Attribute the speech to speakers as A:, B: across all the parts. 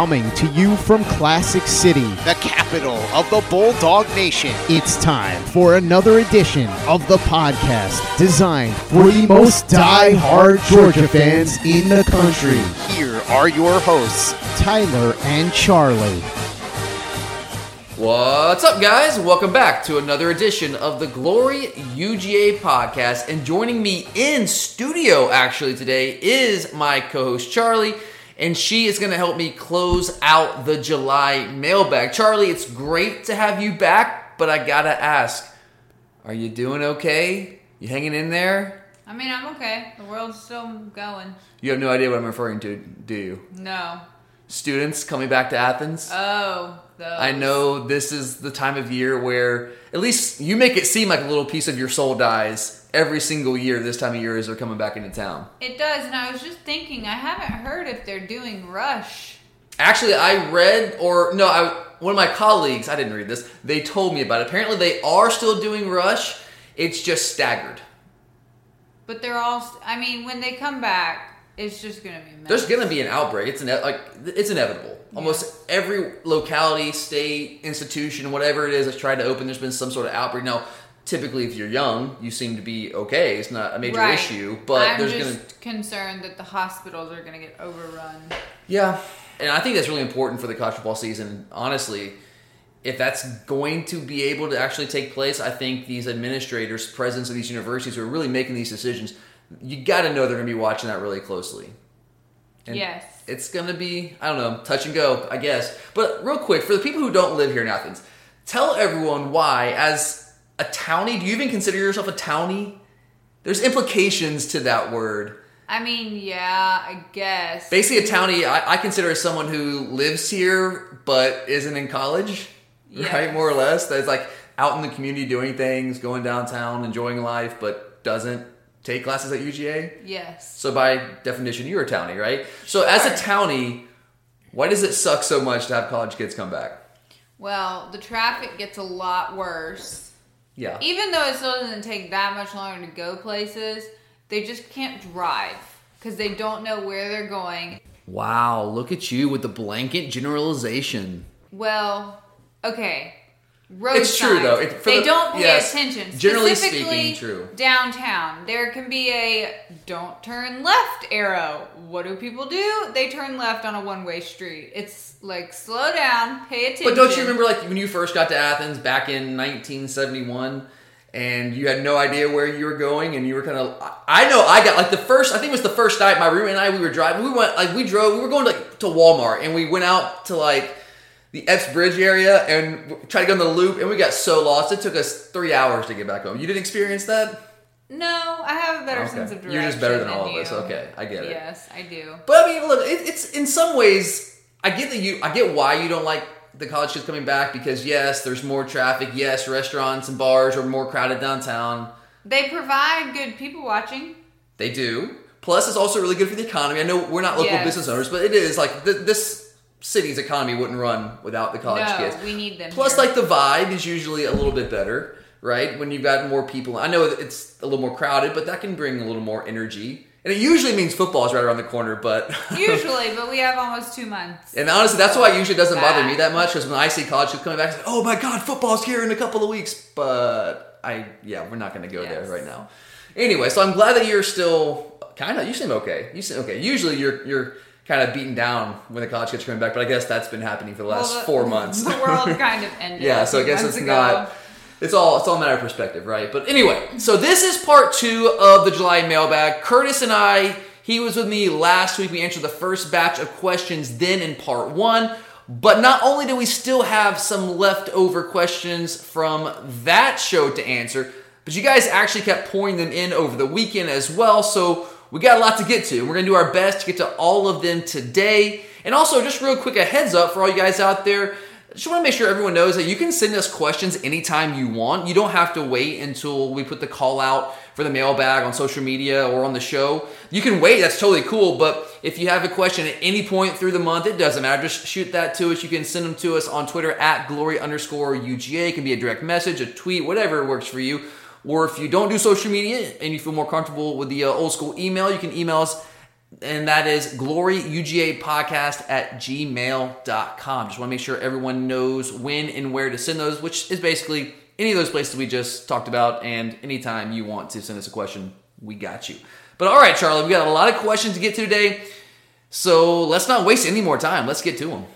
A: Coming to you from Classic City,
B: the capital of the Bulldog Nation.
A: It's time for another edition of the podcast designed for the most die-hard Georgia fans in the country.
B: Here are your hosts,
A: Tyler and Charlie.
C: What's up, guys? Welcome back to another edition of the Glory UGA podcast. And joining me in studio actually today is my co host Charlie, and she is going to help me close out the July mailbag. Charlie, it's great to have you back, but I gotta ask are you doing okay? You hanging in there?
D: I mean, I'm okay. The world's still going.
C: You have no idea what I'm referring to, do you?
D: No.
C: Students coming back to Athens?
D: Oh, those.
C: I know this is the time of year where at least you make it seem like a little piece of your soul dies every single year this time of year as they're coming back into town.
D: It does, and I was just thinking, I haven't heard if they're doing Rush.
C: Actually, I read or no, I one of my colleagues, I didn't read this. They told me about it. Apparently they are still doing Rush. It's just staggered.
D: But they're all, I mean, when they come back, it's just going to be.
C: There's going to be an outbreak. It's ine- like it's inevitable. Almost every locality, state, institution, whatever it is that's tried to open, there's been some sort of outbreak. Now, typically, if you're young, you seem to be okay. It's not a major
D: Right.
C: issue, but
D: I'm
C: there's
D: just
C: to
D: concerned that the hospitals are going to get overrun.
C: Yeah, and I think that's really important for the college football season. Honestly, if that's going to be able to actually take place, I think these administrators, presidents of these universities who are really making these decisions, you got to know they're going to be watching that really closely. And
D: Yes.
C: It's going to be, I don't know, touch and go, I guess. But real quick, for the people who don't live here in Athens, tell everyone why, as a townie, do you even consider yourself a townie? There's implications to that word.
D: I mean, yeah, I guess.
C: Basically, a townie I, I consider as someone who lives here but isn't in college, right? More or less. That's like out in the community doing things, going downtown, enjoying life, but doesn't take classes at UGA.
D: Yes.
C: So by definition, you're a townie, right? So as a townie, why does it suck so much to have college kids come back?
D: Well, the traffic gets a lot worse.
C: Yeah.
D: Even though it still doesn't take that much longer to go places, they just can't drive because they don't know where they're going.
C: Wow, look at you with the blanket generalization.
D: Well, okay. Road
C: It's true, though. It-
D: they
C: the-
D: don't pay
C: yes,
D: attention.
C: generally speaking, true.
D: Downtown, there can be a "don't turn left" arrow. What do people do? They turn left on a one-way street. It's like slow down, pay attention.
C: But don't you remember, like, when you first got to Athens back in 1971, and you had no idea where you were going, and you were kind of. I know I got like the first. I think it was the first night. My roommate and I we were driving. We went like we drove. We were going like to Walmart, and we went out to like the Epps Bridge area and tried to go in the loop, and we got so lost. It took us three hours to get back home. You didn't experience that?
D: No, I have a better
C: Okay.
D: sense of direction.
C: You're just better than all of
D: you.
C: us. Okay, I get it.
D: Yes, I do.
C: But I mean, look, it, it's in some ways, I get that you, I get why you don't like the college kids coming back because yes, there's more traffic. Yes, restaurants and bars are more crowded downtown.
D: They provide good people watching.
C: They do. Plus, it's also really good for the economy. I know we're not local
D: Yes.
C: business owners, but it is like th- this city's economy wouldn't run without the college
D: no,
C: kids.
D: we need them.
C: Plus,
D: here.
C: like the vibe is usually a little bit better, right? When you've got more people. I know it's a little more crowded, but that can bring a little more energy. And it usually means football is right around the corner, but
D: usually, but we have almost two months.
C: And honestly, that's why it usually doesn't bother me that much because when I see college kids coming back, it's like, oh my god, football's here in a couple of weeks. But I, yeah, we're not going to go there right now. Anyway, so I'm glad that you're still kind of. You seem okay. You seem okay. Usually you're you're kind of beaten down when the college kids are coming back, but I guess that's been happening for the last
D: Well, the-
C: four months.
D: The world kind of ended.
C: Yeah, so I guess it's
D: ago.
C: not. It's all it's all a matter of perspective, right? But anyway, so this is part two of the July mailbag. Curtis and I, he was with me last week. We answered the first batch of questions then in part one. But not only do we still have some leftover questions from that show to answer, but you guys actually kept pouring them in over the weekend as well. So we got a lot to get to. We're gonna do our best to get to all of them today. And also, just real quick, a heads up for all you guys out there. Just want to make sure everyone knows that you can send us questions anytime you want. You don't have to wait until we put the call out for the mailbag on social media or on the show. You can wait, that's totally cool. But if you have a question at any point through the month, it doesn't matter. Just shoot that to us. You can send them to us on Twitter at glory underscore UGA. It can be a direct message, a tweet, whatever works for you. Or if you don't do social media and you feel more comfortable with the uh, old school email, you can email us and that is gloryuga podcast at gmail.com. Just want to make sure everyone knows when and where to send those, which is basically any of those places we just talked about. And anytime you want to send us a question, we got you. But all right, Charlie, we got a lot of questions to get to today. So let's not waste any more time. Let's get to them.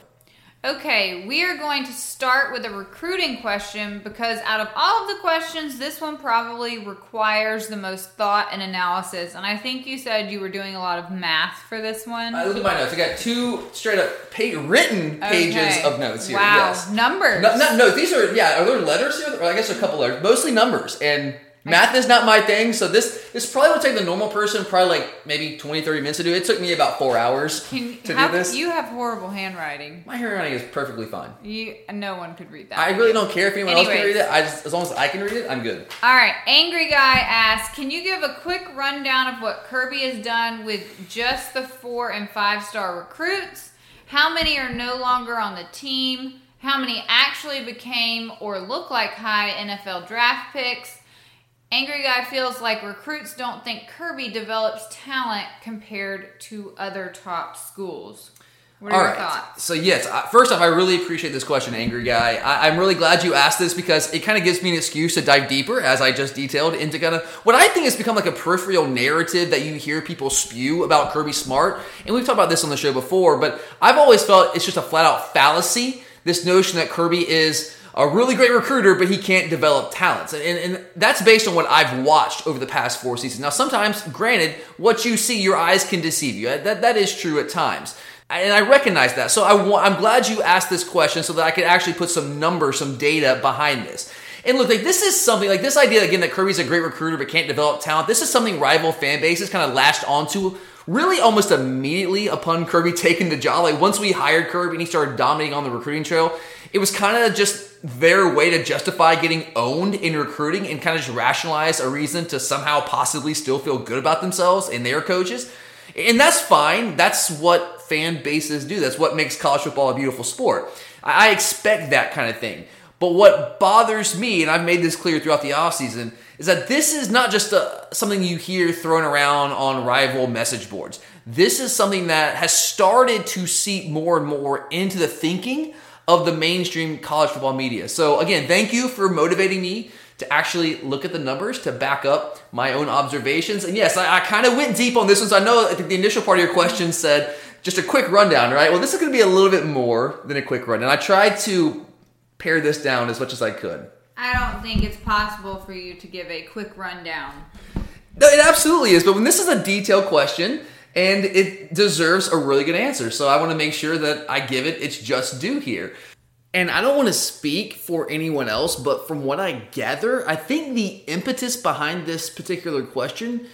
D: Okay, we are going to start with a recruiting question because out of all of the questions, this one probably requires the most thought and analysis. And I think you said you were doing a lot of math for this one.
C: I look at my notes. I got two straight up pa- written pages
D: Okay.
C: of notes here.
D: Wow,
C: Yes.
D: numbers.
C: No, no, no, these are yeah. Are there letters here? Or I guess a couple letters. Mostly numbers. And math is not my thing. So this this probably would take the normal person probably like maybe 20, 30 minutes to do. It took me about four hours
D: Can,
C: to
D: how-
C: do this.
D: You have horrible handwriting.
C: my handwriting is perfectly fine.
D: You, no one could read that.
C: I really don't care if anyone else can read it. I just as long as I can read it, I'm good.
D: All right, Angry Guy asks, can you give a quick rundown of what Kirby has done with just the four and five star recruits? How many are no longer on the team? How many actually became or look like high NFL draft picks? Angry Guy feels like recruits don't think Kirby develops talent compared to other top schools. What are
C: All
D: your
C: right.
D: thoughts?
C: So yes, I, first off, I really appreciate this question, angry guy. I, I'm really glad you asked this because it kind of gives me an excuse to dive deeper, as I just detailed, into kind of what I think has become like a peripheral narrative that you hear people spew about Kirby Smart. And we've talked about this on the show before, but I've always felt it's just a flat out fallacy. This notion that Kirby is a really great recruiter, but he can't develop talents. And, and, and that's based on what I've watched over the past four seasons. Now, sometimes, granted, what you see, your eyes can deceive you. That, that is true at times. And I recognize that. So I I'm glad you asked this question so that I could actually put some numbers, some data behind this. And look, like this is something like this idea again that Kirby's a great recruiter but can't develop talent. This is something rival fan bases kind of latched onto really almost immediately upon Kirby taking the job. Like once we hired Kirby and he started dominating on the recruiting trail, it was kind of just their way to justify getting owned in recruiting and kind of just rationalize a reason to somehow possibly still feel good about themselves and their coaches. And that's fine. That's what fan bases do. That's what makes college football a beautiful sport. I expect that kind of thing. But what bothers me, and I've made this clear throughout the offseason, is that this is not just a, something you hear thrown around on rival message boards. This is something that has started to seep more and more into the thinking of the mainstream college football media. So, again, thank you for motivating me to actually look at the numbers to back up my own observations. And yes, I, I kind of went deep on this one. So I know I think the initial part of your question said just a quick rundown, right? Well, this is going to be a little bit more than a quick rundown. I tried to pare this down as much as I could.
D: I don't think it's possible for you to give a quick rundown.
C: No, it absolutely is. But when this is a detailed question and it deserves a really good answer, so I want to make sure that I give it its just due here. And I don't want to speak for anyone else, but from what I gather, I think the impetus behind this particular question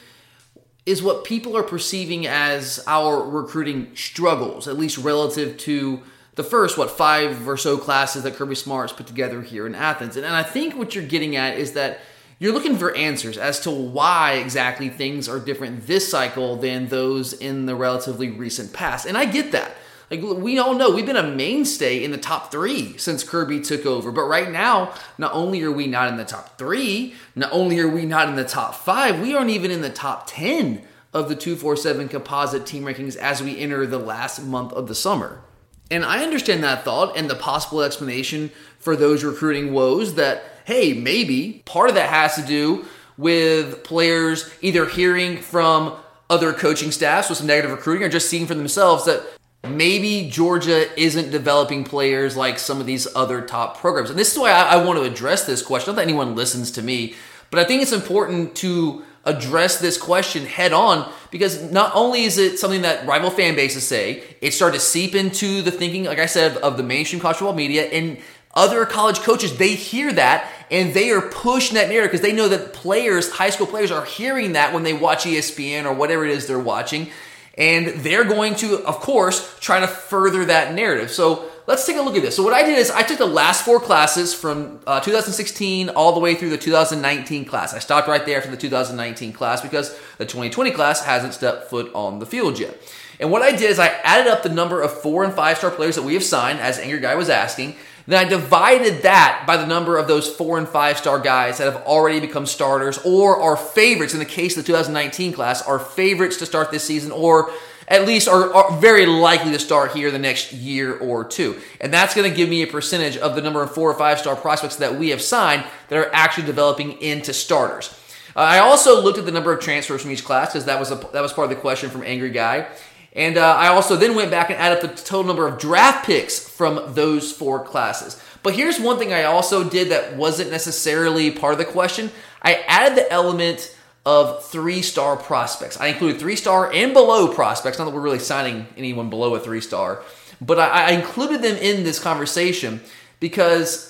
C: is what people are perceiving as our recruiting struggles, at least relative to the first, what, five or so classes that Kirby Smart's put together here in Athens. And, and I think what you're getting at is that you're looking for answers as to why exactly things are different this cycle than those in the relatively recent past. And I get that. Like we all know, we've been a mainstay in the top three since Kirby took over. But right now, not only are we not in the top three, not only are we not in the top five, we aren't even in the top ten of the 247 composite team rankings as we enter the last month of the summer. And I understand that thought and the possible explanation for those recruiting woes that, hey, maybe part of that has to do with players either hearing from other coaching staffs with some negative recruiting or just seeing for themselves that maybe Georgia isn't developing players like some of these other top programs. And this is why I, I want to address this question. Not that anyone listens to me, but I think it's important to address this question head on because not only is it something that rival fan bases say, it started to seep into the thinking, like I said, of the mainstream college football media and other college coaches. They hear that and they are pushing that narrative because they know that players, high school players, are hearing that when they watch ESPN or whatever it is they're watching. And they're going to, of course, try to further that narrative. So let's take a look at this. So what I did is I took the last four classes from uh, 2016 all the way through the 2019 class. I stopped right there after the 2019 class because the 2020 class hasn't stepped foot on the field yet. And what I did is I added up the number of four and five star players that we have signed, as Angry Guy was asking. Then I divided that by the number of those four and five star guys that have already become starters or are favorites in the case of the 2019 class, are favorites to start this season or at least are, are very likely to start here the next year or two. And that's going to give me a percentage of the number of four or five star prospects that we have signed that are actually developing into starters. Uh, I also looked at the number of transfers from each class because that was a, that was part of the question from Angry Guy. And uh, I also then went back and added the total number of draft picks from those four classes. But here's one thing I also did that wasn't necessarily part of the question. I added the element of three star prospects. I included three star and below prospects. Not that we're really signing anyone below a three star, but I, I included them in this conversation because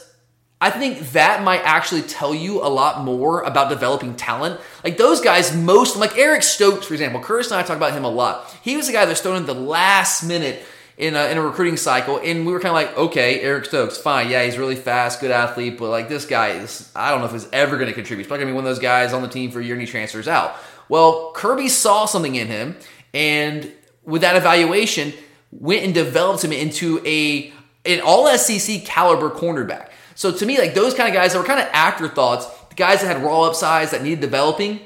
C: I think that might actually tell you a lot more about developing talent. Like those guys, most like Eric Stokes, for example. Curtis and I talk about him a lot. He was the guy that was thrown in the last minute in a, in a recruiting cycle, and we were kind of like, okay, Eric Stokes, fine, yeah, he's really fast, good athlete, but like this guy is, I don't know if he's ever going to contribute. He's probably going to be one of those guys on the team for a year and he transfers out. Well, Kirby saw something in him, and with that evaluation, went and developed him into a an all SEC caliber cornerback. So to me, like those kind of guys that were kind of afterthoughts, the guys that had raw upsides that needed developing,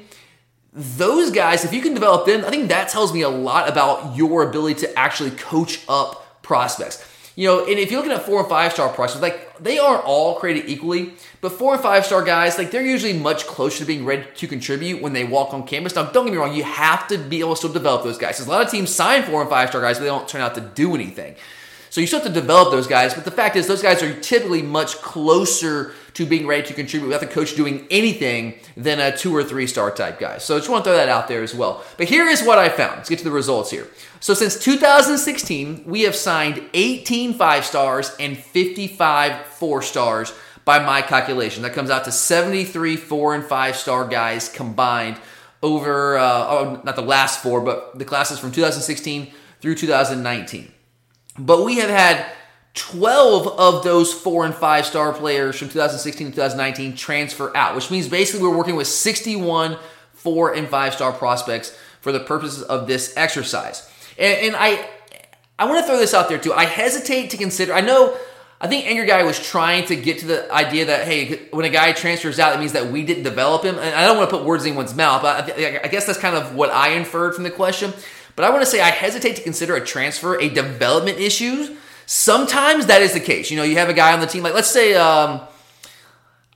C: those guys, if you can develop them, I think that tells me a lot about your ability to actually coach up prospects. You know, and if you're looking at four and five star prospects, like they aren't all created equally, but four and five star guys, like they're usually much closer to being ready to contribute when they walk on campus. Now, don't get me wrong, you have to be able to develop those guys. Because a lot of teams sign four and five star guys, but they don't turn out to do anything. So you still have to develop those guys, but the fact is, those guys are typically much closer to being ready to contribute without the coach doing anything than a two or three star type guy. So I just want to throw that out there as well. But here is what I found. Let's get to the results here. So since 2016, we have signed 18 five stars and 55 four stars by my calculation. That comes out to 73 four and five star guys combined over, uh, oh, not the last four, but the classes from 2016 through 2019. But we have had 12 of those four and five star players from 2016 to 2019 transfer out, which means basically we're working with 61 four and five star prospects for the purposes of this exercise. And, and I, I want to throw this out there too. I hesitate to consider. I know. I think Angry Guy was trying to get to the idea that hey, when a guy transfers out, it means that we didn't develop him. And I don't want to put words in anyone's mouth, but I, I guess that's kind of what I inferred from the question. But I want to say I hesitate to consider a transfer a development issue. Sometimes that is the case. You know, you have a guy on the team, like let's say, um,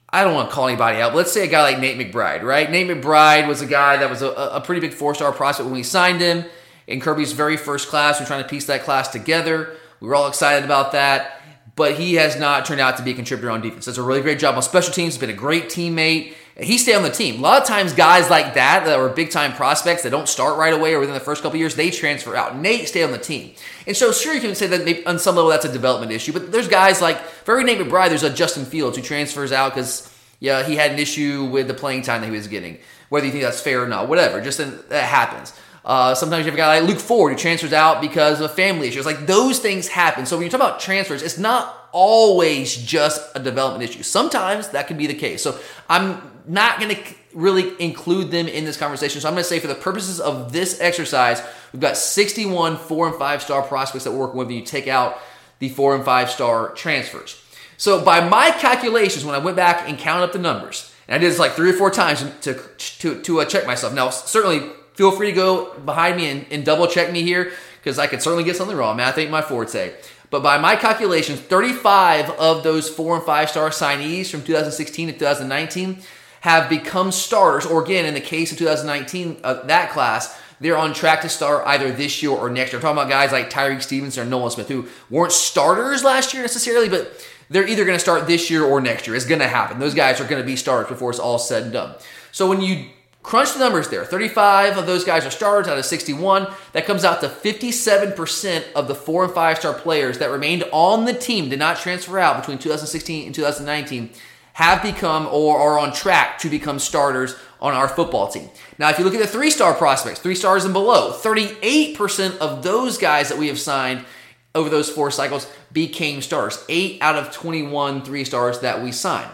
C: I don't want to call anybody out, but let's say a guy like Nate McBride, right? Nate McBride was a guy that was a, a pretty big four star prospect when we signed him in Kirby's very first class. We we're trying to piece that class together. We were all excited about that but he has not turned out to be a contributor on defense. Does a really great job on special teams. He's been a great teammate. He stay on the team. A lot of times, guys like that that are big time prospects that don't start right away or within the first couple years, they transfer out. Nate stay on the team, and so sure you can say that maybe on some level that's a development issue. But there's guys like very Nate McBride. There's a Justin Fields who transfers out because yeah he had an issue with the playing time that he was getting. Whether you think that's fair or not, whatever, just that happens. Uh, sometimes you have a guy like Luke Ford who transfers out because of family issues. Like those things happen. So when you talk about transfers, it's not always just a development issue. Sometimes that can be the case. So I'm not going to really include them in this conversation. So I'm going to say for the purposes of this exercise, we've got 61 four and five star prospects that working with. You take out the four and five star transfers. So by my calculations, when I went back and counted up the numbers, and I did this like three or four times to to to uh, check myself. Now certainly feel free to go behind me and, and double check me here because I could certainly get something wrong. Math ain't my forte. But by my calculations, 35 of those four and five star signees from 2016 to 2019 have become starters, or again, in the case of 2019, uh, that class, they're on track to start either this year or next year. I'm talking about guys like Tyrique Stevenson or Nolan Smith who weren't starters last year necessarily, but they're either going to start this year or next year. It's going to happen. Those guys are going to be starters before it's all said and done. So when you Crunch the numbers there. 35 of those guys are starters out of 61. That comes out to 57% of the four and five star players that remained on the team, did not transfer out between 2016 and 2019, have become or are on track to become starters on our football team. Now, if you look at the three star prospects, three stars and below, 38% of those guys that we have signed over those four cycles became stars. Eight out of 21 three stars that we signed.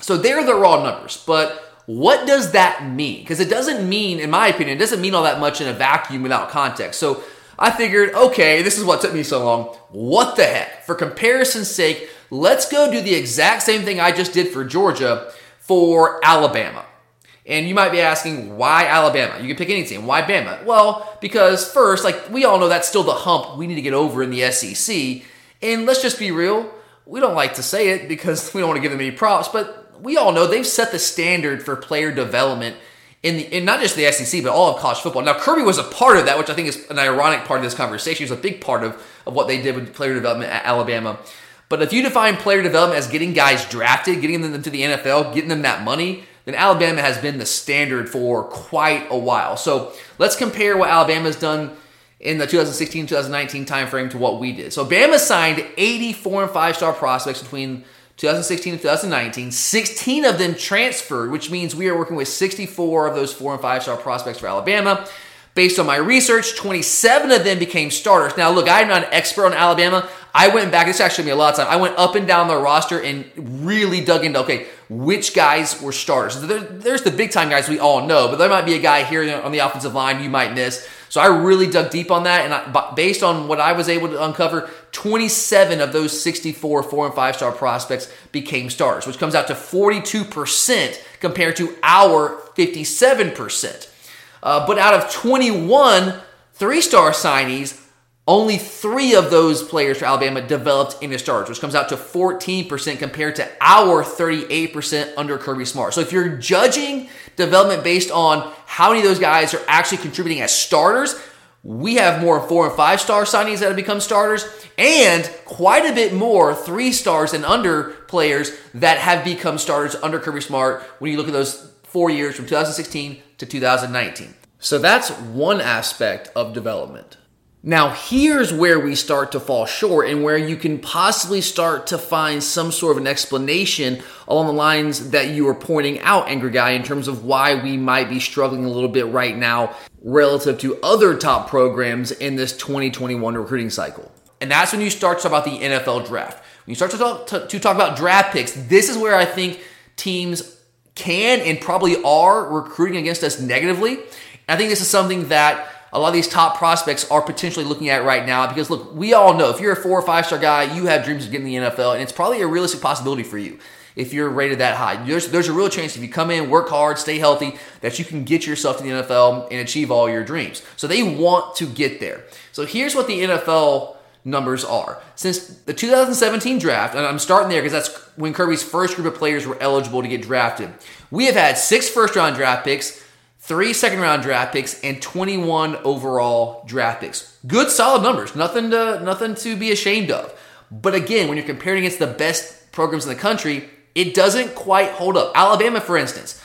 C: So they're the raw numbers, but what does that mean? Because it doesn't mean, in my opinion, it doesn't mean all that much in a vacuum without context. So I figured, okay, this is what took me so long. What the heck? For comparison's sake, let's go do the exact same thing I just did for Georgia for Alabama. And you might be asking, why Alabama? You can pick any team. Why Bama? Well, because first, like we all know that's still the hump we need to get over in the SEC. And let's just be real, we don't like to say it because we don't want to give them any props, but we all know they've set the standard for player development in, the, in not just the SEC, but all of college football. Now, Kirby was a part of that, which I think is an ironic part of this conversation. He was a big part of, of what they did with player development at Alabama. But if you define player development as getting guys drafted, getting them to the NFL, getting them that money, then Alabama has been the standard for quite a while. So let's compare what Alabama's done in the 2016-2019 timeframe to what we did. So Bama signed 84 and five-star prospects between 2016 and 2019. 16 of them transferred, which means we are working with 64 of those four and five-star prospects for Alabama. Based on my research, 27 of them became starters. Now, look, I'm not an expert on Alabama. I went back, this actually took me a lot of time. I went up and down the roster and really dug into, okay, which guys were starters. There, there's the big time guys we all know, but there might be a guy here on the offensive line you might miss. So I really dug deep on that, and I, based on what I was able to uncover, 27 of those 64 four and five star prospects became starters, which comes out to 42% compared to our 57%. Uh, but out of 21 three star signees, only three of those players for Alabama developed into starters, which comes out to 14% compared to our 38% under Kirby Smart. So if you're judging development based on how many of those guys are actually contributing as starters, we have more four and five star signings that have become starters, and quite a bit more three stars and under players that have become starters under Kirby Smart when you look at those four years from 2016 to 2019. So that's one aspect of development. Now, here's where we start to fall short and where you can possibly start to find some sort of an explanation along the lines that you are pointing out, Angry Guy, in terms of why we might be struggling a little bit right now relative to other top programs in this 2021 recruiting cycle. And that's when you start to talk about the NFL draft. When you start to talk, to, to talk about draft picks, this is where I think teams can and probably are recruiting against us negatively. And I think this is something that a lot of these top prospects are potentially looking at right now because look, we all know if you're a four or five star guy, you have dreams of getting the NFL, and it's probably a realistic possibility for you if you're rated that high. There's, there's a real chance if you come in, work hard, stay healthy, that you can get yourself to the NFL and achieve all your dreams. So they want to get there. So here's what the NFL numbers are. Since the 2017 draft, and I'm starting there because that's when Kirby's first group of players were eligible to get drafted, we have had six first round draft picks three second round draft picks, and 21 overall draft picks. Good solid numbers. Nothing to nothing to be ashamed of. But again, when you're comparing against the best programs in the country, it doesn't quite hold up. Alabama, for instance,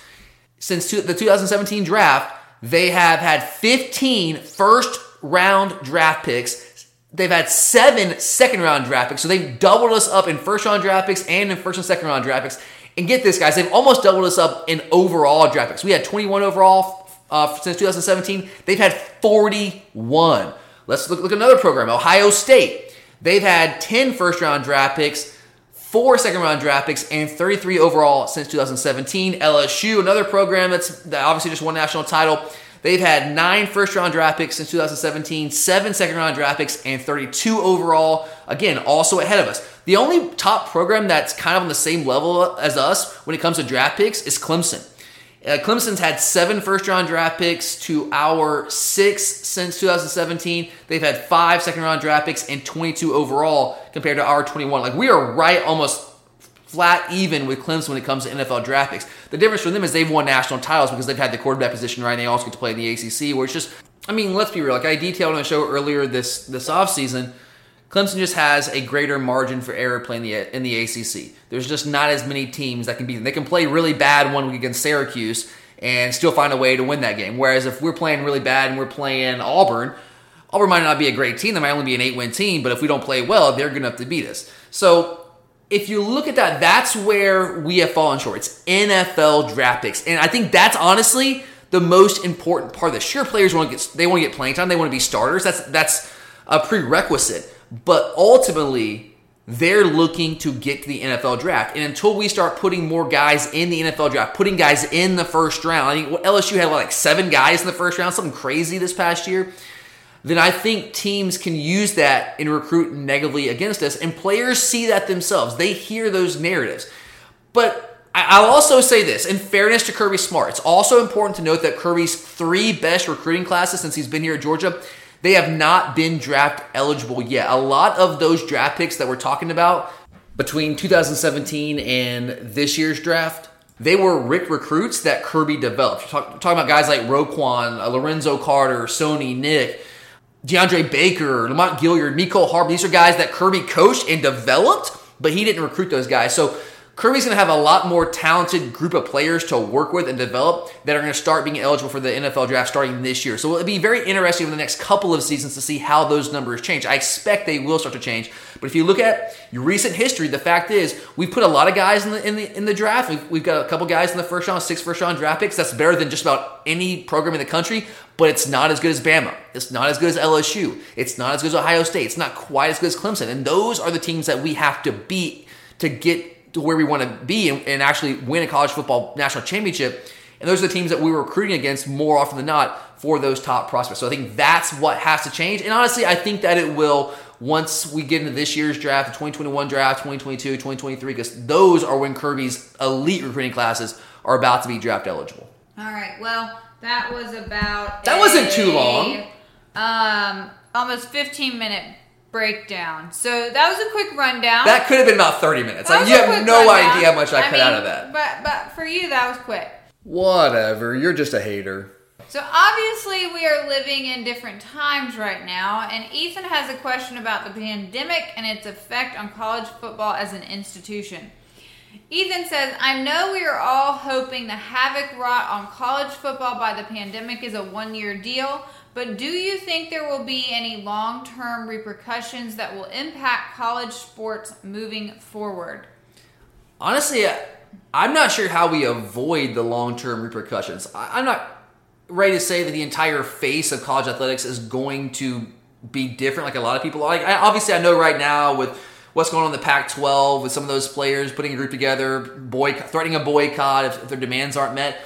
C: since the 2017 draft, they have had 15 first round draft picks. They've had seven second round draft picks. So they've doubled us up in first round draft picks and in first and second round draft picks. And get this, guys, they've almost doubled us up in overall draft picks. We had 21 overall uh, since 2017. They've had 41. Let's look, look at another program, Ohio State. They've had 10 first round draft picks, four second round draft picks, and 33 overall since 2017. LSU, another program that's that obviously just won national title. They've had nine first round draft picks since 2017, seven second round draft picks, and 32 overall. Again, also ahead of us. The only top program that's kind of on the same level as us when it comes to draft picks is Clemson. Uh, Clemson's had seven first round draft picks to our six since 2017. They've had five second round draft picks and 22 overall compared to our 21. Like we are right almost flat even with Clemson when it comes to NFL draft picks. The difference for them is they've won national titles because they've had the quarterback position right and they also get to play in the ACC where it's just, I mean, let's be real. Like I detailed on the show earlier this, this offseason, Clemson just has a greater margin for error playing the in the ACC. There's just not as many teams that can beat them. They can play really bad one week against Syracuse and still find a way to win that game. Whereas if we're playing really bad and we're playing Auburn, Auburn might not be a great team. They might only be an eight-win team, but if we don't play well, they're to have to beat us. So if you look at that, that's where we have fallen short. It's NFL draft picks, and I think that's honestly the most important part of this. Sure, players want to get they want to get playing time. They want to be starters. That's that's a prerequisite. But ultimately, they're looking to get to the NFL draft. And until we start putting more guys in the NFL draft, putting guys in the first round, I think LSU had like seven guys in the first round, something crazy this past year. Then I think teams can use that and recruit negatively against us. And players see that themselves. They hear those narratives. But I'll also say this in fairness to Kirby Smart, it's also important to note that Kirby's three best recruiting classes since he's been here at Georgia, they have not been draft eligible yet. A lot of those draft picks that we're talking about between 2017 and this year's draft, they were Richt recruits that Kirby developed. Talk, talking about guys like Roquan, uh, Lorenzo Carter, Sony, Nick, DeAndre Baker, Lamont Gaillard, Mecole Hardman. These are guys that Kirby coached and developed, but he didn't recruit those guys. So Kirby's going to have a lot more talented group of players to work with and develop that are going to start being eligible for the NFL draft starting this year. So it'll be very interesting over the next couple of seasons to see how those numbers change. I expect they will start to change. But if you look at your recent history, the fact is we've put a lot of guys in the in the in the draft. We've, we've got a couple guys in the first round, six first round draft picks. That's better than just about any program in the country. But it's not as good as Bama. It's not as good as LSU. It's not as good as Ohio State. It's not quite as good as Clemson. And those are the teams that we have to beat to get to where we want to be and, and actually win a college football national championship. And those are the teams that we were recruiting against more often than not for those top prospects. So I think that's what has to change. And honestly, I think that it will once we get into this year's draft, the 2021 draft, 2022, 2023, because those are when Kirby's elite recruiting classes are about to be draft eligible.
D: All right. Well, that was about.
C: That wasn't too long.
D: Um, almost 15 minute breakdown. So that was a quick rundown.
C: That could have been about 30 minutes. Like, you have no
D: rundown.
C: idea how much I, cut
D: mean,
C: out of that.
D: But but for you, that was quick.
C: Whatever. You're just a hater.
D: So obviously we are living in different times right now, and Ethan has a question about the pandemic and its effect on college football as an institution. Ethan says, I know we are all hoping the havoc wrought on college football by the pandemic is a one year deal, but do you think there will be any long term repercussions that will impact college sports moving forward?
C: Honestly, I'm not sure how we avoid the long term repercussions. I'm not ready to say that the entire face of college athletics is going to be different, like a lot of people are. Like, obviously, I know right now with what's going on in the Pac-12 with some of those players putting a group together, boycott, threatening a boycott if, if their demands aren't met.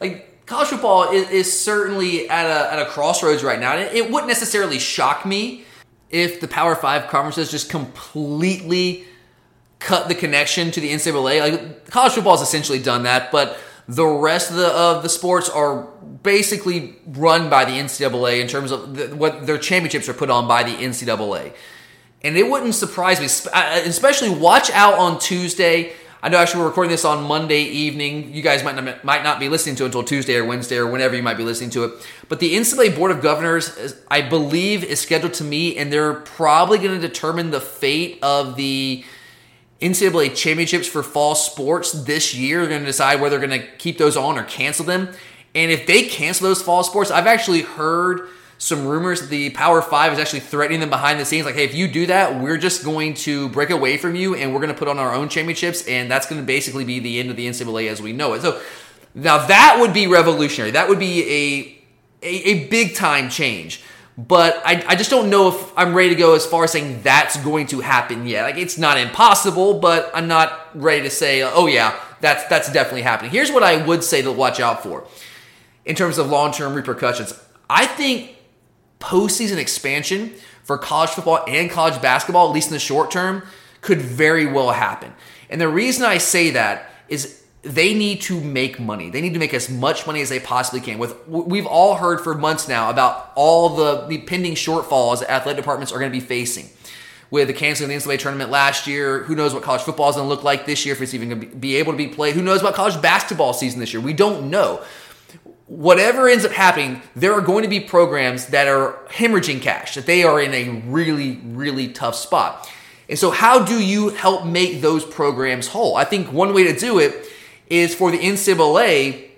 C: Like college football is, is certainly at a, at a crossroads right now. It, it wouldn't necessarily shock me if the Power Five conferences just completely cut the connection to the NCAA. Like college football has essentially done that, but the rest of the of the sports are basically run by the NCAA in terms of the, what their championships are put on by the NCAA. And it wouldn't surprise me, uh, especially watch out on Tuesday. I know actually we're recording this on Monday evening. You guys might not, might not be listening to it until Tuesday or Wednesday or whenever you might be listening to it. But the NCAA Board of Governors, is- I believe, is scheduled to meet, and they're probably going to determine the fate of the NCAA championships for fall sports this year. They're going to decide whether they're going to keep those on or cancel them. And if they cancel those fall sports, I've actually heard some rumors that the Power Five is actually threatening them behind the scenes. Like, hey, if you do that, we're just going to break away from you and we're going to put on our own championships. And that's going to basically be the end of the NCAA as we know it. So now that would be revolutionary. That would be a, a, a big time change. But I, I just don't know if I'm ready to go as far as saying that's going to happen yet. Like it's not impossible, but I'm not ready to say, oh yeah, that's that's definitely happening. Here's what I would say to watch out for in terms of long term repercussions. I think postseason expansion for college football and college basketball, at least in the short term, could very well happen. And the reason I say that is they need to make money. They need to make as much money as they possibly can. With we've all heard for months now about all the, the pending shortfalls that athletic departments are going to be facing. With the canceling of the NCAA tournament last year, who knows what college football is going to look like this year if it's even going to be able to be played? Who knows about college basketball season this year? We don't know whatever ends up happening, there are going to be programs that are hemorrhaging cash, that they are in a really, really tough spot. And so, how do you help make those programs whole? I think one way to do it is for the NCAA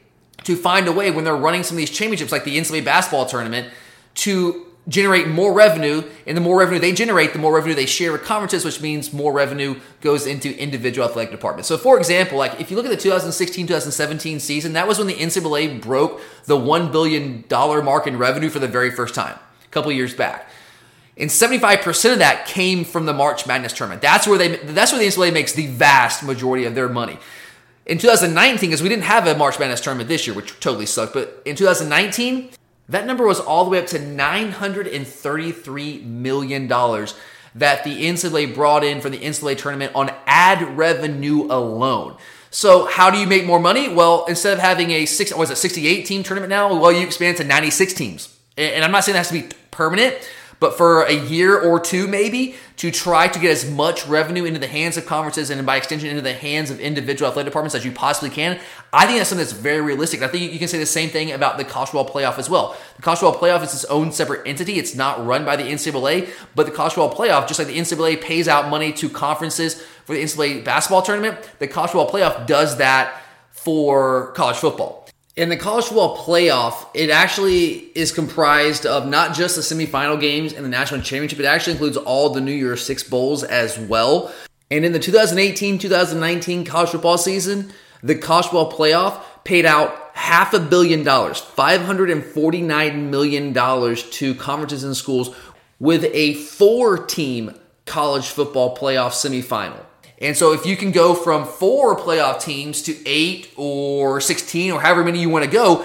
C: to find a way when they're running some of these championships, like the NCAA basketball tournament, to generate more revenue. And the more revenue they generate, the more revenue they share with conferences, which means more revenue goes into individual athletic departments. So, for example, like if you look at the 2016 2017 season, that was when the NCAA broke the $1 billion mark in revenue for the very first time, a couple years back. And 75% of that came from the March Madness tournament. That's where they that's where the NCAA makes the vast majority of their money. In 2019, because we didn't have a March Madness tournament this year, which totally sucked, but in 2019, that number was all the way up to $933 million that the NCAA brought in for the NCAA tournament on ad revenue alone. So how do you make more money? Well, instead of having a six, was it 68 team tournament now? Well, you expand to 96 teams. And I'm not saying that has to be permanent, but for a year or two maybe to try to get as much revenue into the hands of conferences and by extension into the hands of individual athletic departments as you possibly can. I think that's something that's very realistic. I think you can say the same thing about the college playoff as well. The college playoff is its own separate entity. It's not run by the NCAA, but the college playoff, just like the NCAA pays out money to conferences for the NCAA basketball tournament, the college playoff does that for college football. In the college football playoff, it actually is comprised of not just the semifinal games and the national championship, it actually includes all the New Year's Six Bowls as well. And in the 2018 2019 college football season, the college football playoff paid out half a billion dollars, $549 million to conferences and schools with a four team college football playoff semifinal. And so if you can go from four playoff teams to eight or 16 or however many you want to go,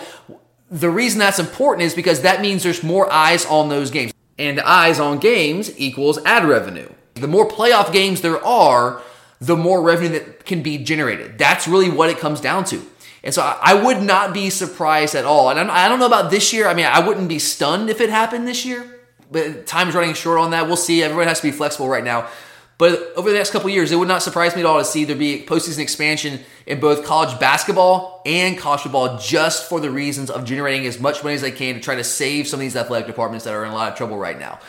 C: the reason that's important is because that means there's more eyes on those games. And eyes on games equals ad revenue. The more playoff games there are, the more revenue that can be generated. That's really what it comes down to. And so I would not be surprised at all. And I don't know about this year. I mean, I wouldn't be stunned if it happened this year, but time's running short on that. We'll see. Everyone has to be flexible right now. But over the next couple years, it would not surprise me at all to see there be postseason expansion in both college basketball and college football just for the reasons of generating as much money as they can to try to save some of these athletic departments that are in a lot of trouble right now.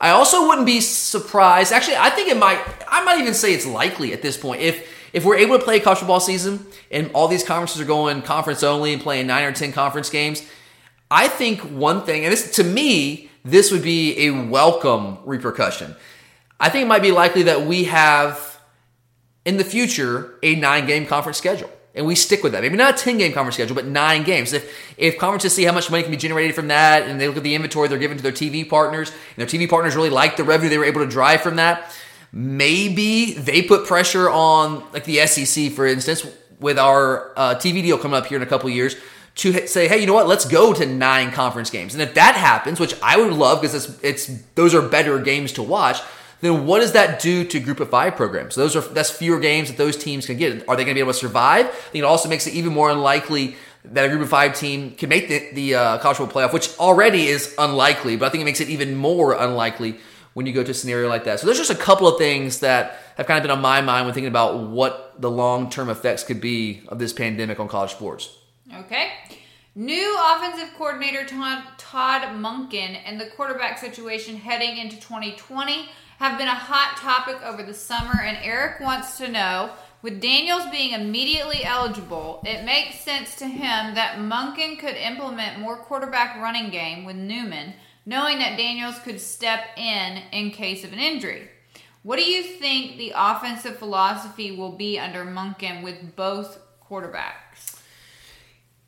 C: I also wouldn't be surprised. Actually, I think it might. I might even say it's likely at this point if if we're able to play college football season and all these conferences are going conference only and playing nine or ten conference games. I think one thing, and this to me, this would be a welcome repercussion I think it might be likely that we have in the future a nine game conference schedule. And we stick with that. Maybe not a 10 game conference schedule, but nine games. If if conferences see how much money can be generated from that and they look at the inventory they're giving to their TV partners, and their TV partners really like the revenue they were able to drive from that, maybe they put pressure on like the SEC, for instance, with our uh, TV deal coming up here in a couple years to say, hey, you know what? Let's go to nine conference games. And if that happens, which I would love because it's, it's those are better games to watch, then what does that do to group of five programs? So those are that's fewer games that those teams can get. Are they going to be able to survive? I think it also makes it even more unlikely that a group of five team can make the, the uh, college football playoff, which already is unlikely, but I think it makes it even more unlikely when you go to a scenario like that. So there's just a couple of things that have kind of been on my mind when thinking about what the long term effects could be of this pandemic on college sports.
D: Okay. New offensive coordinator Todd, Todd Monken and the quarterback situation heading into 2020 have been a hot topic over the summer, and Eric wants to know with Daniels being immediately eligible, it makes sense to him that Monken could implement more quarterback running game with Newman, knowing that Daniels could step in in case of an injury. What do you think the offensive philosophy will be under Monken with both quarterbacks?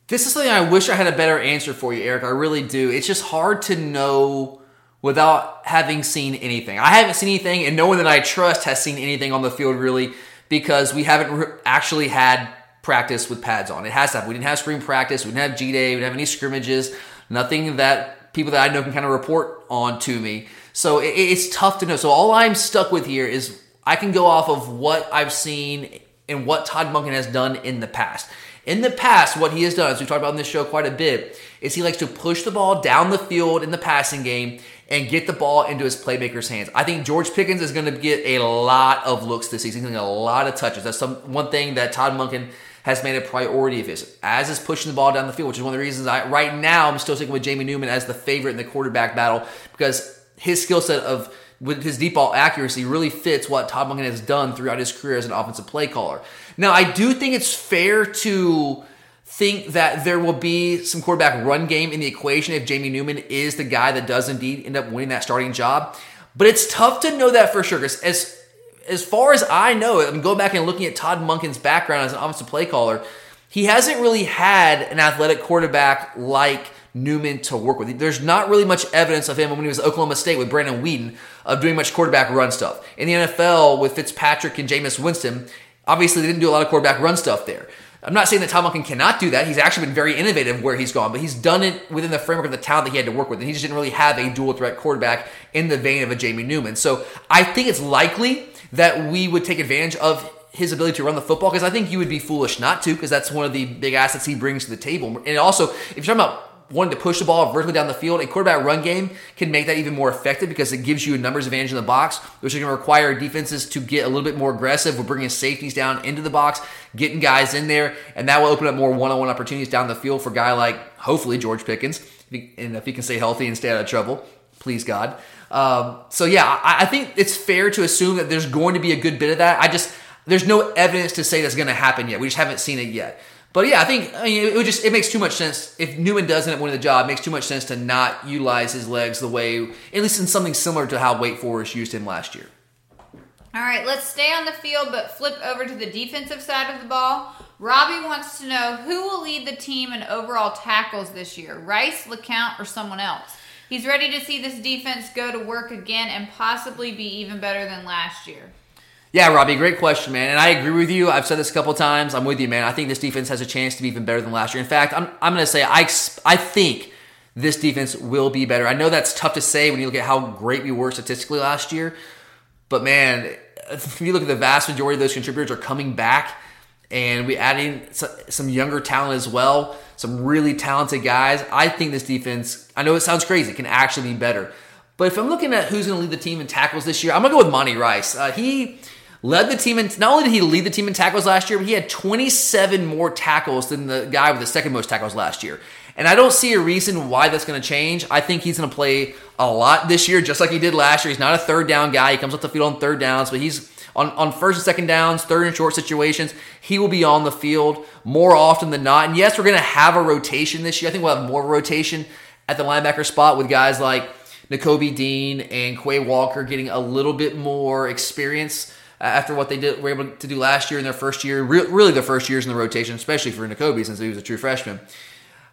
C: This is something I wish I had a better answer for you, Eric. I really do. It's just hard to know without having seen anything. I haven't seen anything, and no one that I trust has seen anything on the field really because we haven't re- actually had practice with pads on. It has to happen. We didn't have spring practice. We didn't have G Day. We didn't have any scrimmages. Nothing that people that I know can kind of report on to me. So it, it's tough to know. So all I'm stuck with here is I can go off of what I've seen and what Todd Monken has done in the past. In the past, what he has done, as we've talked about in this show quite a bit, is he likes to push the ball down the field in the passing game and get the ball into his playmakers' hands. I think George Pickens is going to get a lot of looks this season. He's going to get a lot of touches. That's some one thing that Todd Monken has made a priority of his, as is pushing the ball down the field, which is one of the reasons I right now I'm still sticking with Jamie Newman as the favorite in the quarterback battle because his skill set of with his deep ball accuracy really fits what Todd Monken has done throughout his career as an offensive play caller. Now, I do think it's fair to think that there will be some quarterback run game in the equation if Jamie Newman is the guy that does indeed end up winning that starting job. But it's tough to know that for sure because as as far as I know, I'm going back and looking at Todd Monken's background as an offensive play caller. He hasn't really had an athletic quarterback like Newman to work with. There's not really much evidence of him when he was at Oklahoma State with Brandon Weeden of doing much quarterback run stuff. In the NFL with Fitzpatrick and Jameis Winston, obviously they didn't do a lot of quarterback run stuff there. I'm not saying that Todd Monken cannot do that. He's actually been very innovative where he's gone, but he's done it within the framework of the talent that he had to work with. And he just didn't really have a dual threat quarterback in the vein of a Jamie Newman. So I think it's likely that we would take advantage of his ability to run the football because I think you would be foolish not to because that's one of the big assets he brings to the table. And also, if you're talking about wanting to push the ball vertically down the field, a quarterback run game can make that even more effective because it gives you a numbers advantage in the box, which is going to require defenses to get a little bit more aggressive. We're bringing safeties down into the box, getting guys in there, and that will open up more one-on-one opportunities down the field for a guy like hopefully George Pickens, and if he can stay healthy and stay out of trouble, please God. Um, so yeah, I, I think it's fair to assume that there's going to be a good bit of that. I just there's no evidence to say that's going to happen yet. We just haven't seen it yet. But yeah, I think I mean it just it makes too much sense if Newman doesn't winning the job. It makes too much sense to not utilize his legs the way, at least in something similar to how Wake Forest used him last year.
D: All right, let's stay on the field, but flip over to the defensive side of the ball. Robbie wants to know who will lead the team in overall tackles this year, Rice, LeCounte, or someone else. He's ready to see this defense go to work again and possibly be even better than last year.
C: Yeah, Robbie, great question, man. And I agree with you. I've said this a couple times. I'm with you, man. I think this defense has a chance to be even better than last year. In fact, I'm, I'm going to say I, I think this defense will be better. I know that's tough to say when you look at how great we were statistically last year. But man, if you look at the vast majority of those contributors are coming back and we adding some younger talent as well, some really talented guys. I think this defense, I know it sounds crazy, can actually be better. But if I'm looking at who's going to lead the team in tackles this year, I'm going to go with Monty Rice. Uh, he led the team in not only did he lead the team in tackles last year, but he had 27 more tackles than the guy with the second most tackles last year. And I don't see a reason why that's going to change. I think he's going to play a lot this year, just like he did last year. He's not a third down guy. He comes off the field on third downs, but he's on, on first and second downs, third and short situations. He will be on the field more often than not. And yes, we're going to have a rotation this year. I think we'll have more rotation at the linebacker spot with guys like Nakobe Dean and Quay Walker getting a little bit more experience after what they did were able to do last year in their first year, re- really their first years in the rotation, especially for Nakobe since he was a true freshman.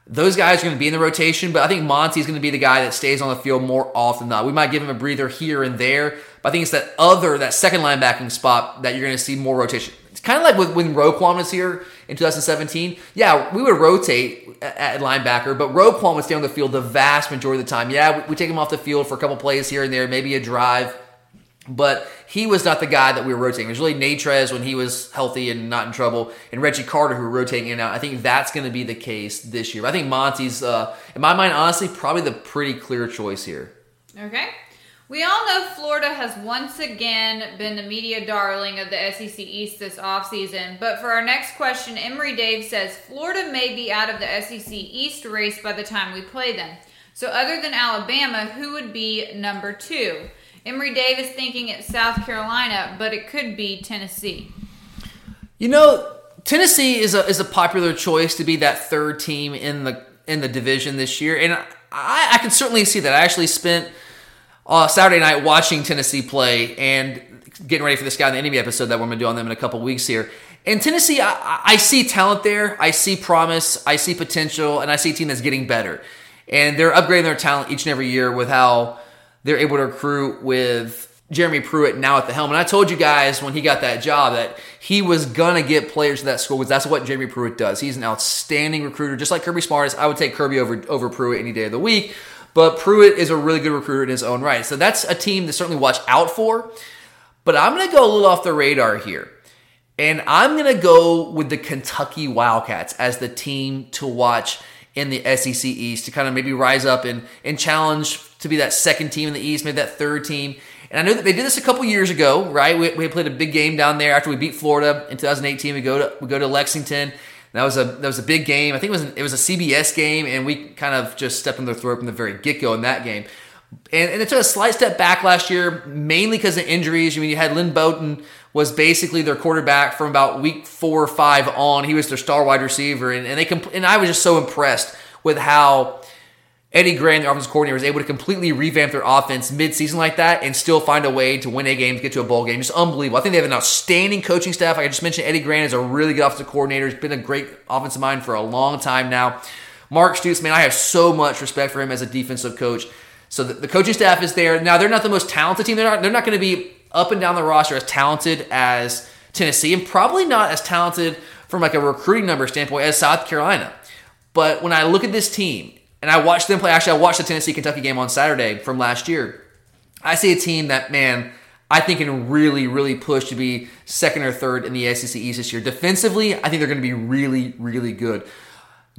C: Those guys are going to be in the rotation, but I think Monty's going to be the guy that stays on the field more often than not. We might give him a breather here and there, but I think it's that other, that second linebacking spot that you're going to see more rotation. It's kind of like with, when Roquan was here in 2017. Yeah, we would rotate at linebacker, but Roquan would stay on the field the vast majority of the time. Yeah, we, we take him off the field for a couple plays here and there, maybe a drive but he was not the guy that we were rotating. It was really Natrez when he was healthy and not in trouble, and Reggie Carter who were rotating in and out. I think that's going to be the case this year. I think Monty's, uh, in my mind, honestly, probably the pretty clear choice here.
D: Okay. We all know Florida has once again been the media darling of the SEC East this offseason. But for our next question, Emory Dave says Florida may be out of the SEC East race by the time we play them. So, other than Alabama, who would be number two? Emory Davis thinking it's South Carolina, but it could be Tennessee.
C: You know, Tennessee is a is a popular choice to be that third team in the in the division this year, and I, I can certainly see that. I actually spent uh, Saturday night watching Tennessee play and getting ready for this guy in the enemy episode that we're going to do on them in a couple weeks here. In Tennessee, I, I see talent there. I see promise. I see potential, and I see a team that's getting better. And they're upgrading their talent each and every year with how they're able to recruit with Jeremy Pruitt now at the helm. And I told you guys when he got that job that he was gonna get players to that school because that's what Jeremy Pruitt does. He's an outstanding recruiter, just like Kirby Smarts. I would take Kirby over over Pruitt any day of the week. But Pruitt is a really good recruiter in his own right. So that's a team to certainly watch out for. But I'm gonna go a little off the radar here. And I'm gonna go with the Kentucky Wildcats as the team to watch in the SEC East to kind of maybe rise up and, and challenge to be that second team in the East, maybe that third team. And I know that they did this a couple years ago, right? We, we played a big game down there after we beat Florida in 2018. We go to we go to Lexington. That was a that was a big game. I think it was it was a CBS game, and we kind of just stepped on their throat from the very get go in that game. And, and it took a slight step back last year, mainly because of injuries. I mean, you had Lynn Bowden was basically their quarterback from about week four or five on. He was their star wide receiver, and, and they compl- and I was just so impressed with how Eddie Gran, the offensive coordinator, was able to completely revamp their offense mid-season like that and still find a way to win a game, get to a bowl game. Just unbelievable. I think they have an outstanding coaching staff. Like I just mentioned, Eddie Gran is a really good offensive coordinator. He's been a great offensive mind for a long time now. Mark Stoops, man, I have so much respect for him as a defensive coach. So the, the coaching staff is there. Now they're not the most talented team. They're not. They're not going to be up and down the roster as talented as Tennessee, and probably not as talented from like a recruiting number standpoint as South Carolina. But when I look at this team and I watched them play, actually, I watched the Tennessee Kentucky game on Saturday from last year. I see a team that, man, I think can really, really push to be second or third in the SEC East this year. Defensively, I think they're going to be really, really good.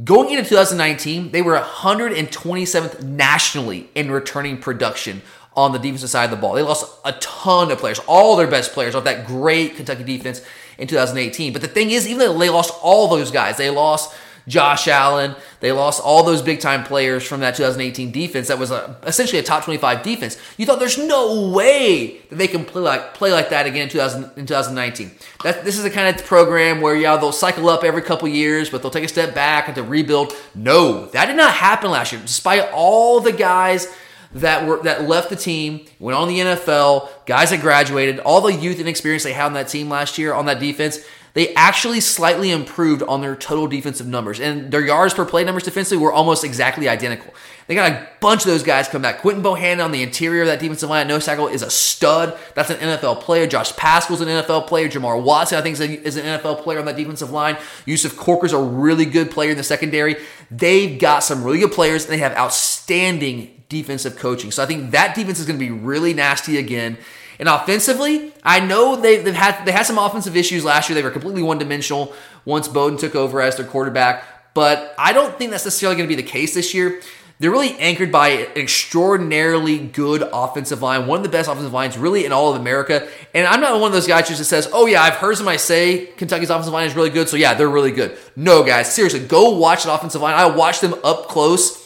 C: Going into 2019, they were 127th nationally in returning production on the defensive side of the ball. They lost a ton of players, all their best players off that great Kentucky defense in 2018. But the thing is, even though they lost all those guys, they lost Josh Allen. They lost all those big time players from that 2018 defense that was a, essentially a top 25 defense. You thought there's no way that they can play like play like that again in, 2000, in 2019. That, this is the kind of program where yeah they'll cycle up every couple years, but they'll take a step back and to rebuild. No, that did not happen last year. Despite all the guys that were that left the team, went on the NFL, guys that graduated, all the youth and experience they had on that team last year on that defense they actually slightly improved on their total defensive numbers. And their yards per play numbers defensively were almost exactly identical. They got a bunch of those guys come back. Quinton Bohanna on the interior of that defensive line at nose tackle is a stud. That's an NFL player. Josh Paschal's an NFL player. Jamar Watson, I think, is an NFL player on that defensive line. Yusuf Corker's a really good player in the secondary. They've got some really good players, and they have outstanding defensive coaching. So I think that defense is going to be really nasty again. And offensively, I know they, have had they had some offensive issues last year. They were completely one dimensional once Bowden took over as their quarterback. But I don't think that's necessarily going to be the case this year. They're really anchored by an extraordinarily good offensive line, one of the best offensive lines really in all of America. And I'm not one of those guys who just says, "Oh yeah, I've heard somebody say Kentucky's offensive line is really good, so yeah, they're really good." No, guys, seriously, go watch the offensive line. I watched them up close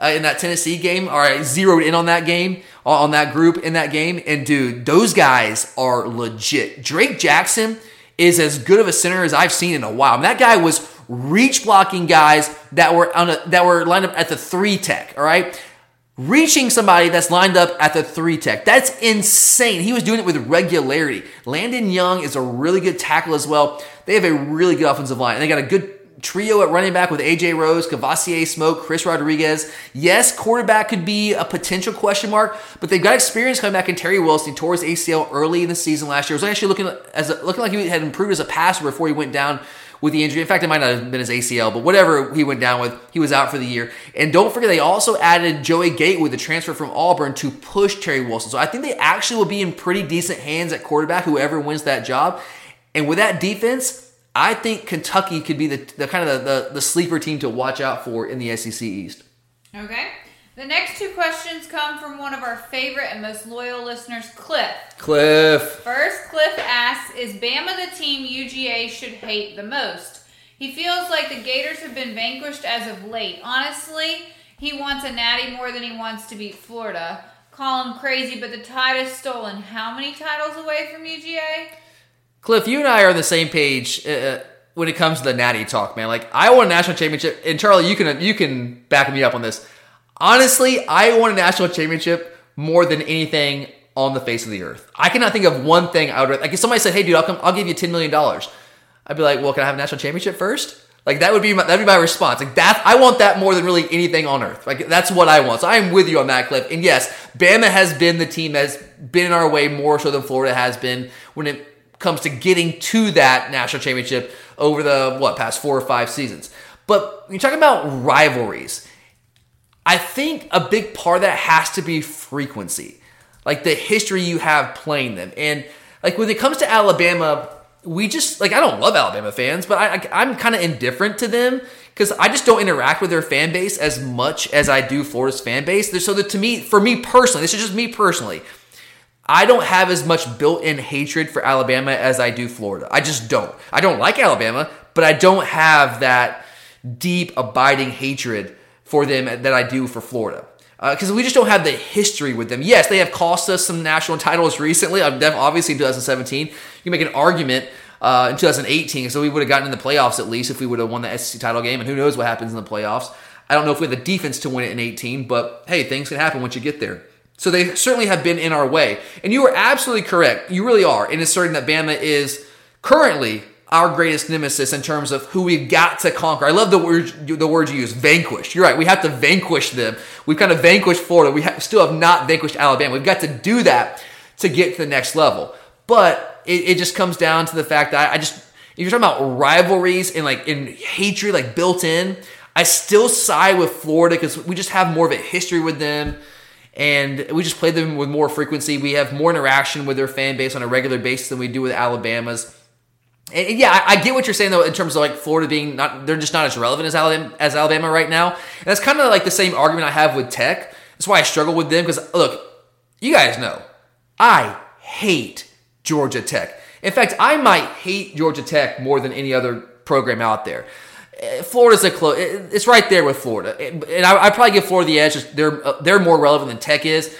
C: uh, in that Tennessee game, or I zeroed in on that game on that group in that game. And dude, those guys are legit. Drake Jackson is as good of a center as I've seen in a while. I mean, that guy was reach blocking guys that were on a, that were lined up at the three tech. All right. Reaching somebody that's lined up at the three tech. That's insane. He was doing it with regularity. Landon Young is a really good tackle as well. They have a really good offensive line. And they got a good trio at running back with AJ Rose, Kavosiey Smoke, Chris Rodriguez. Yes, quarterback could be a potential question mark, but they've got experience coming back in Terry Wilson. Tore his ACL early in the season last year. It was actually looking as a, looking like he had improved as a passer before he went down with the injury. In fact, it might not have been his ACL, but whatever he went down with, he was out for the year. And don't forget, they also added Joey Gatewood, the transfer from Auburn, to push Terry Wilson. So I think they actually will be in pretty decent hands at quarterback, whoever wins that job. And with that defense, I think Kentucky could be the, the kind of the, the, the sleeper team to watch out for in the SEC East.
D: Okay. The next two questions come from one of our favorite and most loyal listeners, Cliff.
C: Cliff.
D: First, Cliff asks Is Bama the team UGA should hate the most? He feels like the Gators have been vanquished as of late. Honestly, he wants a natty more than he wants to beat Florida. Call him crazy, but the tide is stolen. How many titles away from UGA?
C: Cliff, you and I are on the same page uh, uh, when it comes to the Natty talk, man. Like I want a national championship, and Charlie, you can you can back me up on this. Honestly, I want a national championship more than anything on the face of the earth. I cannot think of one thing I would like. If somebody said, "Hey, dude, I'll come, I'll give you ten million dollars," I'd be like, "Well, can I have a national championship first? Like that would be my, that'd be my response. Like that, I want that more than really anything on earth. Like that's what I want. So I am with you on that, Cliff. And yes, Bama has been the team that's been in our way more so than Florida has been when it comes to getting to that national championship over the what past four or five seasons. But you're talking about rivalries, I think a big part of that has to be frequency, like the history you have playing them. And like when it comes to Alabama, we just like I don't love Alabama fans, but I, I am kind of indifferent to them because I just don't interact with their fan base as much as I do Florida's fan base. So that to me, for me personally, this is just me personally. I don't have as much built in hatred for Alabama as I do Florida. I just don't. I don't like Alabama, but I don't have that deep, abiding hatred for them that I do for Florida. Because uh, we just don't have the history with them. Yes, they have cost us some national titles recently. Obviously, in 2017, you can make an argument uh, in 2018, so we would have gotten in the playoffs at least if we would have won the SEC title game. And who knows what happens in the playoffs? I don't know if we have the defense to win it in 18, but hey, things can happen once you get there. So they certainly have been in our way. And you are absolutely correct. You really are in asserting that Bama is currently our greatest nemesis in terms of who we've got to conquer. I love the word the word you use, vanquish. You're right. We have to vanquish them. We've kind of vanquished Florida. We still have not vanquished Alabama. We've got to do that to get to the next level. But it, it just comes down to the fact that I, I just if you're talking about rivalries and like in hatred like built in, I still side with Florida because we just have more of a history with them and we just play them with more frequency. We have more interaction with their fan base on a regular basis than we do with Alabama's. And, yeah, I, I get what you're saying though in terms of like Florida being not they're just not as relevant as Alabama as Alabama right now. And that's kind of like the same argument I have with Tech. That's why I struggle with them because look, you guys know I hate Georgia Tech. In fact, I might hate Georgia Tech more than any other program out there. Florida's a close. It's right there with Florida, and I, I probably give Florida the edge. They're uh, they're more relevant than Tech is.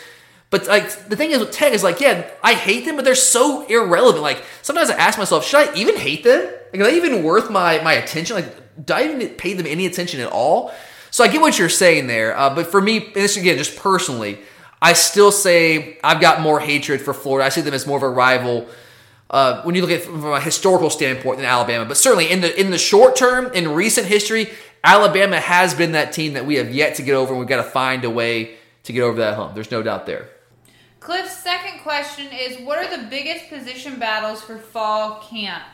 C: But like the thing is with Tech is like, yeah, I hate them, but they're so irrelevant. Like sometimes I ask myself, should I even hate them? Like, are they even worth my my attention? Like, do I even pay them any attention at all? So I get what you're saying there, uh, but for me, and this again, just personally, I still say I've got more hatred for Florida. I see them as more of a rival uh, when you look at it from a historical standpoint than Alabama. But certainly in the in the short term, in recent history, Alabama has been that team that we have yet to get over, and we've got to find a way to get over that hump. There's no doubt there.
D: Cliff's second question is What are the biggest position battles for fall camp?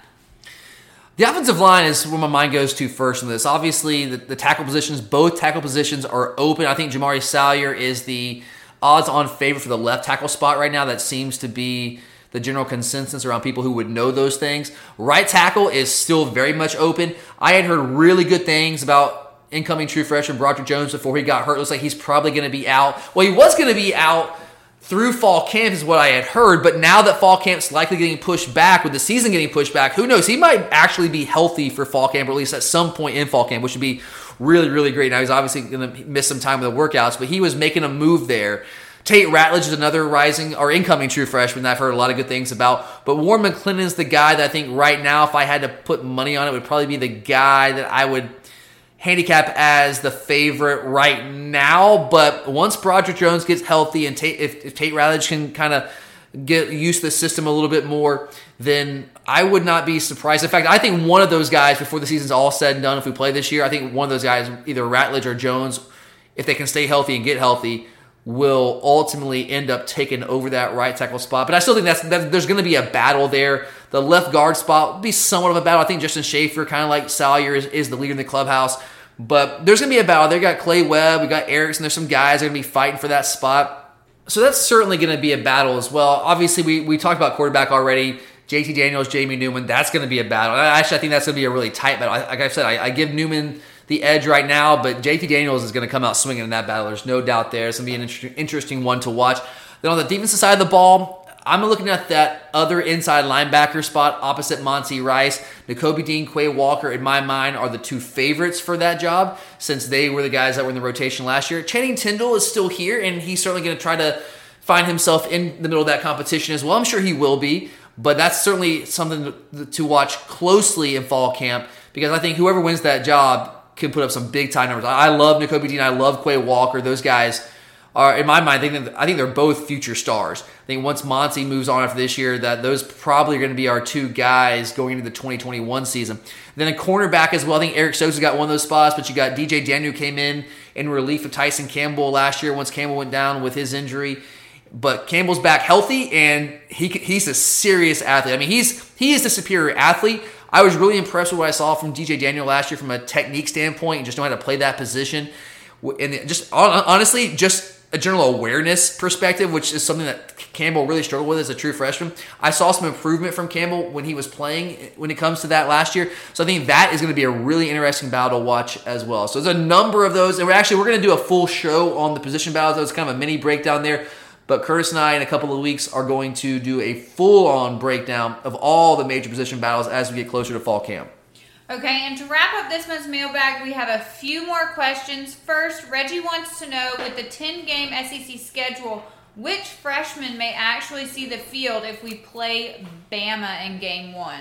C: The offensive line is where my mind goes to first in this. Obviously, the, the tackle positions, both tackle positions are open. I think Jamaree Salyer is the odds on favorite for the left tackle spot right now. That seems to be the general consensus around people who would know those things. Right tackle is still very much open. I had heard really good things about incoming true freshman Broderick Jones before he got hurt. Looks like he's probably going to be out. Well, he was going to be out through fall camp is what I had heard, but now that fall camp's likely getting pushed back, with the season getting pushed back, who knows? He might actually be healthy for fall camp, or at least at some point in fall camp, which would be really, really great. Now he's obviously going to miss some time with the workouts, but he was making a move there. Tate Ratledge is another rising or incoming true freshman that I've heard a lot of good things about. But Warren McClendon is the guy that I think right now, if I had to put money on it, would probably be the guy that I would handicap as the favorite right now. But once Broderick Jones gets healthy and Tate, if, if Tate Ratledge can kind of get used to the system a little bit more, then I would not be surprised. In fact, I think one of those guys before the season's all said and done, if we play this year, I think one of those guys, either Ratledge or Jones, if they can stay healthy and get healthy, will ultimately end up taking over that right tackle spot. But I still think that's that there's going to be a battle there. The left guard spot will be somewhat of a battle. I think Justin Shaffer, kind of like Salyer, is, is the leader in the clubhouse. But there's going to be a battle. They got Clay Webb, we got Ericson. There's some guys that are going to be fighting for that spot. So that's certainly going to be a battle as well. Obviously, we, we talked about quarterback already. JT Daniels, Jamie Newman, that's going to be a battle. Actually, I think that's going to be a really tight battle. Like I said, I, I give Newman the edge right now, but JT Daniels is going to come out swinging in that battle. There's no doubt there. It's going to be an inter- interesting one to watch. Then on the defensive side of the ball, I'm looking at that other inside linebacker spot opposite Monty Rice. Nakobe Dean, Quay Walker, in my mind, are the two favorites for that job since they were the guys that were in the rotation last year. Channing Tindall is still here, and he's certainly going to try to find himself in the middle of that competition as well. I'm sure he will be, but that's certainly something to watch closely in fall camp because I think whoever wins that job can put up some big time numbers. I love Nakobe Dean. I love Quay Walker. Those guys are, in my mind, I think, I think they're both future stars. I think once Monty moves on after this year, that those probably are going to be our two guys going into the 2021 season. Then a cornerback as well. I think Eric Stokes has got one of those spots, but you got DJ Daniel came in in relief of Tyson Campbell last year once Campbell went down with his injury. But Campbell's back healthy, and he he's a serious athlete. I mean, he's he is the superior athlete. I was really impressed with what I saw from DJ Daniel last year from a technique standpoint and just know how to play that position. And just honestly, just a general awareness perspective, which is something that Campbell really struggled with as a true freshman. I saw some improvement from Campbell when he was playing eh, when it comes to that last year. So I think that is going to be a really interesting battle to watch as well. So there's a number of those, and we're actually we're going to do a full show on the position battles. That was kind of a mini breakdown there. But Curtis and I, in a couple of weeks, are going to do a full on breakdown of all the major position battles as we get closer to fall camp.
D: Okay, and to wrap up this month's mailbag, we have a few more questions. First, Reggie wants to know with the 10 game SEC schedule, which freshman may actually see the field if we play Bama in game one?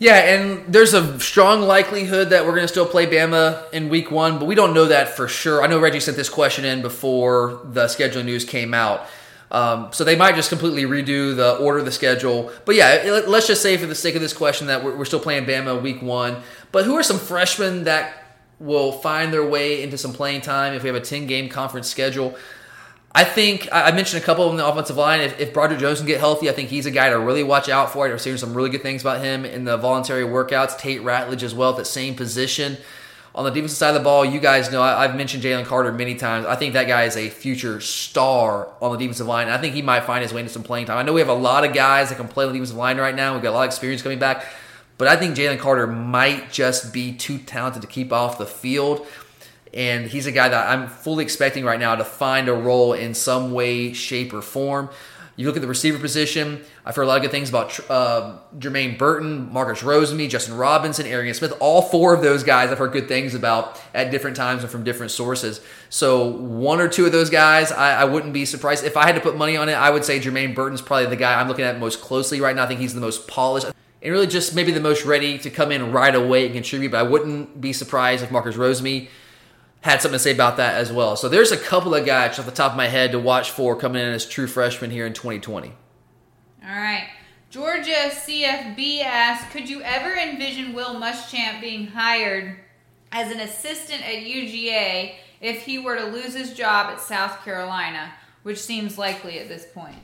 C: Yeah, and there's a strong likelihood that we're going to still play Bama in week one, but we don't know that for sure. I know Reggie sent this question in before the scheduling news came out. Um, so they might just completely redo the order the schedule. But yeah, let's just say for the sake of this question that we're, we're still playing Bama week one. But who are some freshmen that will find their way into some playing time if we have a 10 game conference schedule? I think I mentioned a couple in the offensive line. If, if Broderick Jones can get healthy, I think he's a guy to really watch out for. I've seen some really good things about him in the voluntary workouts. Tate Ratledge as well at the same position. On the defensive side of the ball, you guys know I, have mentioned Jalen Carter many times. I think that guy is a future star on the defensive line. And I think he might find his way into some playing time. I know we have a lot of guys that can play on the defensive line right now. We've got a lot of experience coming back, but I think Jalen Carter might just be too talented to keep off the field. And he's a guy that I'm fully expecting right now to find a role in some way, shape, or form. You look at the receiver position. I've heard a lot of good things about uh, Jermaine Burton, Marcus Rosemy, Justin Robinson, Arian Smith. All four of those guys I've heard good things about at different times and from different sources. So one or two of those guys, I, I wouldn't be surprised. If I had to put money on it, I would say Jermaine Burton's probably the guy I'm looking at most closely right now. I think he's the most polished and really just maybe the most ready to come in right away and contribute. But I wouldn't be surprised if Marcus Rosemy had something to say about that as well. So there's a couple of guys off the top of my head to watch for coming in as true freshmen here in 2020.
D: All right. Georgia CFB asks, could you ever envision Will Muschamp being hired as an assistant at UGA if he were to lose his job at South Carolina, which seems likely at this point?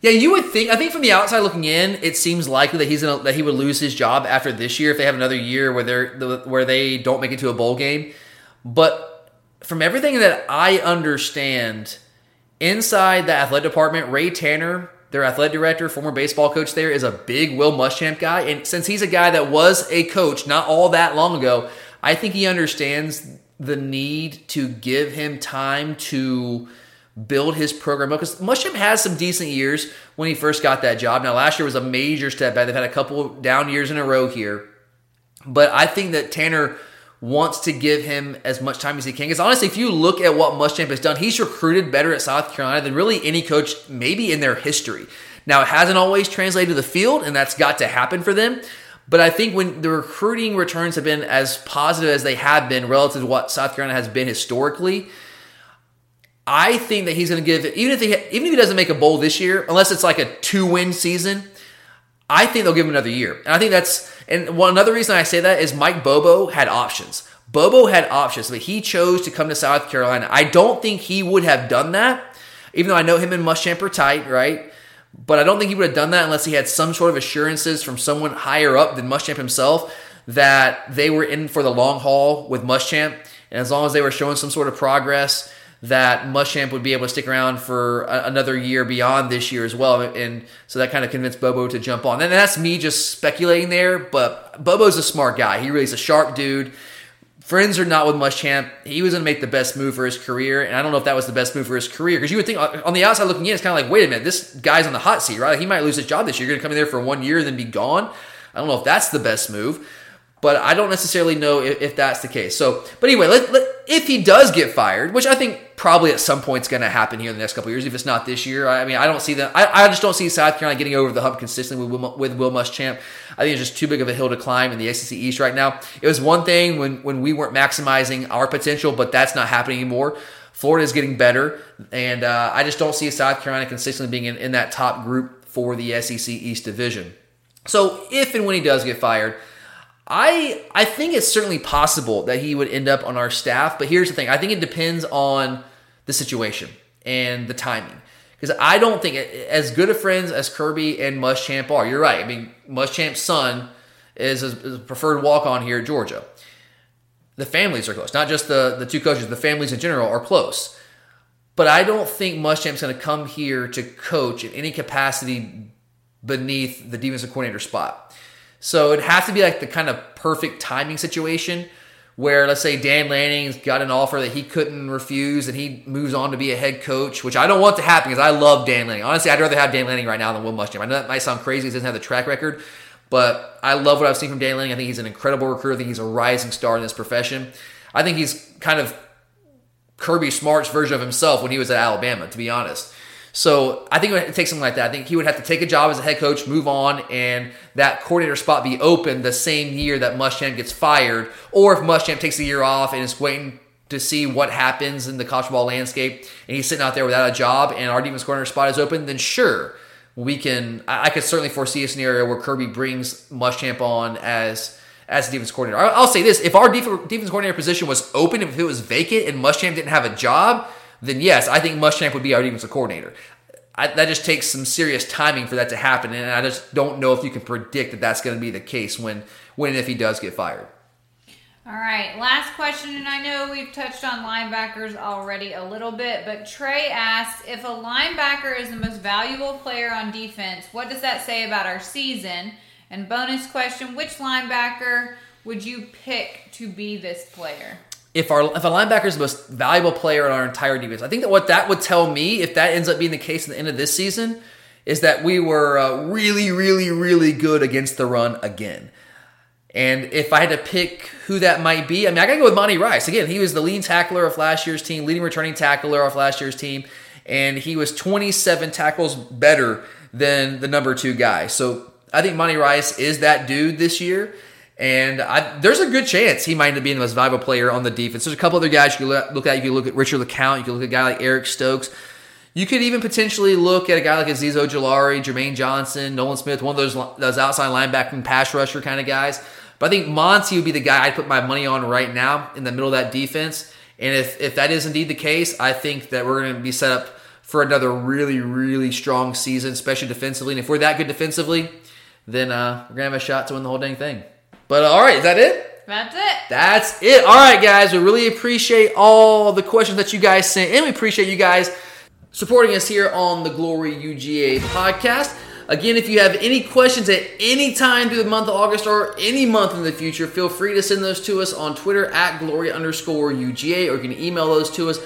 C: Yeah, you would think. I think from the outside looking in, it seems likely that he's gonna, that he would lose his job after this year if they have another year where they're where they don't make it to a bowl game. But from everything that I understand, inside the athletic department, Ray Tanner, their athletic director, former baseball coach there, is a big Will Muschamp guy. And since he's a guy that was a coach not all that long ago, I think he understands the need to give him time to build his program up. Because Muschamp has some decent years when he first got that job. Now, last year was a major step back. They've had a couple down years in a row here. But I think that Tanner – wants to give him as much time as he can. Because honestly, if you look at what Muschamp has done, he's recruited better at South Carolina than really any coach, maybe in their history. Now, it hasn't always translated to the field, and that's got to happen for them. But I think when the recruiting returns have been as positive as they have been relative to what South Carolina has been historically, I think that he's going to give even if he even if he doesn't make a bowl this year, unless it's like a two win season, I think they'll give him another year. And I think that's and one another reason I say that is Mike Bobo had options. Bobo had options, but he chose to come to South Carolina. I don't think he would have done that, even though I know him and Muschamp are tight, right? But I don't think he would have done that unless he had some sort of assurances from someone higher up than Muschamp himself that they were in for the long haul with Muschamp. And as long as they were showing some sort of progress, that Muschamp would be able to stick around for a, another year beyond this year as well. And so that kind of convinced Bobo to jump on. And that's me just speculating there, but Bobo's a smart guy. He really is a sharp dude. Friends are not with Muschamp. He was going to make the best move for his career, and I don't know if that was the best move for his career because you would think uh, on the outside looking in, it's kind of like, wait a minute, this guy's on the hot seat, right? He might lose his job this year. You're going to come in there for one year and then be gone. I don't know if that's the best move but I don't necessarily know if, if that's the case. So, but anyway, let, let, if he does get fired, which I think probably at some point is going to happen here in the next couple years, if it's not this year, I mean, I don't see that. I, I just don't see South Carolina getting over the hump consistently with Will, with Will Muschamp. I think it's just too big of a hill to climb in the SEC East right now. It was one thing when when we weren't maximizing our potential, but that's not happening anymore. Florida is getting better, and uh, I just don't see South Carolina consistently being in, in that top group for the SEC East division. So, if and when he does get fired, I I think it's certainly possible that he would end up on our staff, but here's the thing: I think it depends on the situation and the timing. Because I don't think as good of friends as Kirby and Muschamp are. You're right. I mean, Muschamp's son is a, preferred walk on here at Georgia. The families are close, not just the the two coaches. The families in general are close. But I don't think Muschamp's going to come here to coach in any capacity beneath the defensive coordinator spot. So it has to be like the kind of perfect timing situation where let's say Dan Lanning's got an offer that he couldn't refuse and he moves on to be a head coach, which I don't want to happen because I love Dan Lanning. Honestly, I'd rather have Dan Lanning right now than Will Muschamp. I know that might sound crazy, he doesn't have the track record, but I love what I've seen from Dan Lanning. I think he's an incredible recruiter. I think he's a rising star in this profession. I think he's kind of Kirby Smart's version of himself when he was at Alabama, to be honest. So I think it would take something like that. I think he would have to take a job as a head coach, move on, and that coordinator spot be open the same year that Muschamp gets fired, or if Muschamp takes a year off and is waiting to see what happens in the college ball landscape, and he's sitting out there without a job, and our defense coordinator spot is open, then sure, we can. I, could certainly foresee a scenario where Kirby brings Muschamp on as as a defense coordinator. I'll, say this: if our defense coordinator position was open, if it was vacant, and Muschamp didn't have a job then yes, I think Muschamp would be our defensive coordinator. I, that just takes some serious timing for that to happen, and I just don't know if you can predict that that's going to be the case when when and if he does get fired.
D: All right, last question, and I know we've touched on linebackers already a little bit, but Trey asks if a linebacker is the most valuable player on defense, what does that say about our season? And bonus question, which linebacker would you pick to be this player?
C: If our if a linebacker is the most valuable player in our entire defense, I think that what that would tell me, if that ends up being the case at the end of this season, is that we were uh, really, really, really good against the run again. And if I had to pick who that might be, I mean, I gotta go with Monty Rice. Again, he was the leading tackler of last year's team, leading returning tackler of last year's team, and he was 27 tackles better than the number two guy. So I think Monty Rice is that dude this year. And I, there's a good chance he might end up being the most valuable player on the defense. There's a couple other guys you can look at. You can look at Richard LeCounte. You can look at a guy like Eric Stokes. You could even potentially look at a guy like Azeez Ojulari, Jermaine Johnson, Nolan Smith, one of those those outside linebacking pass rusher kind of guys. But I think Monty would be the guy I'd put my money on right now in the middle of that defense. And if, if that is indeed the case, I think that we're going to be set up for another really, really strong season, especially defensively. And if we're that good defensively, then uh, we're going to have a shot to win the whole dang thing. But all right, is that it?
D: That's it.
C: That's it. All right, guys. We really appreciate all the questions that you guys sent, and we appreciate you guys supporting us here on the Glory UGA podcast. Again, if you have any questions at any time through the month of August or any month in the future, feel free to send those to us on Twitter at glory underscore UGA, or you can email those to us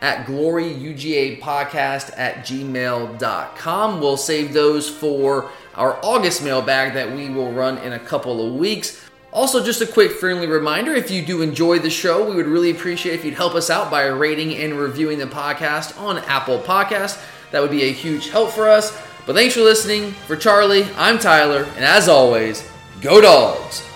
C: at gloryugapodcast at gmail.com. We'll save those for our August mailbag that we will run in a couple of weeks. Also, just a quick friendly reminder if you do enjoy the show, we would really appreciate if you'd help us out by rating and reviewing the podcast on Apple Podcasts. That would be a huge help for us. But thanks for listening. For Charlie, I'm Tyler, and as always, go dogs!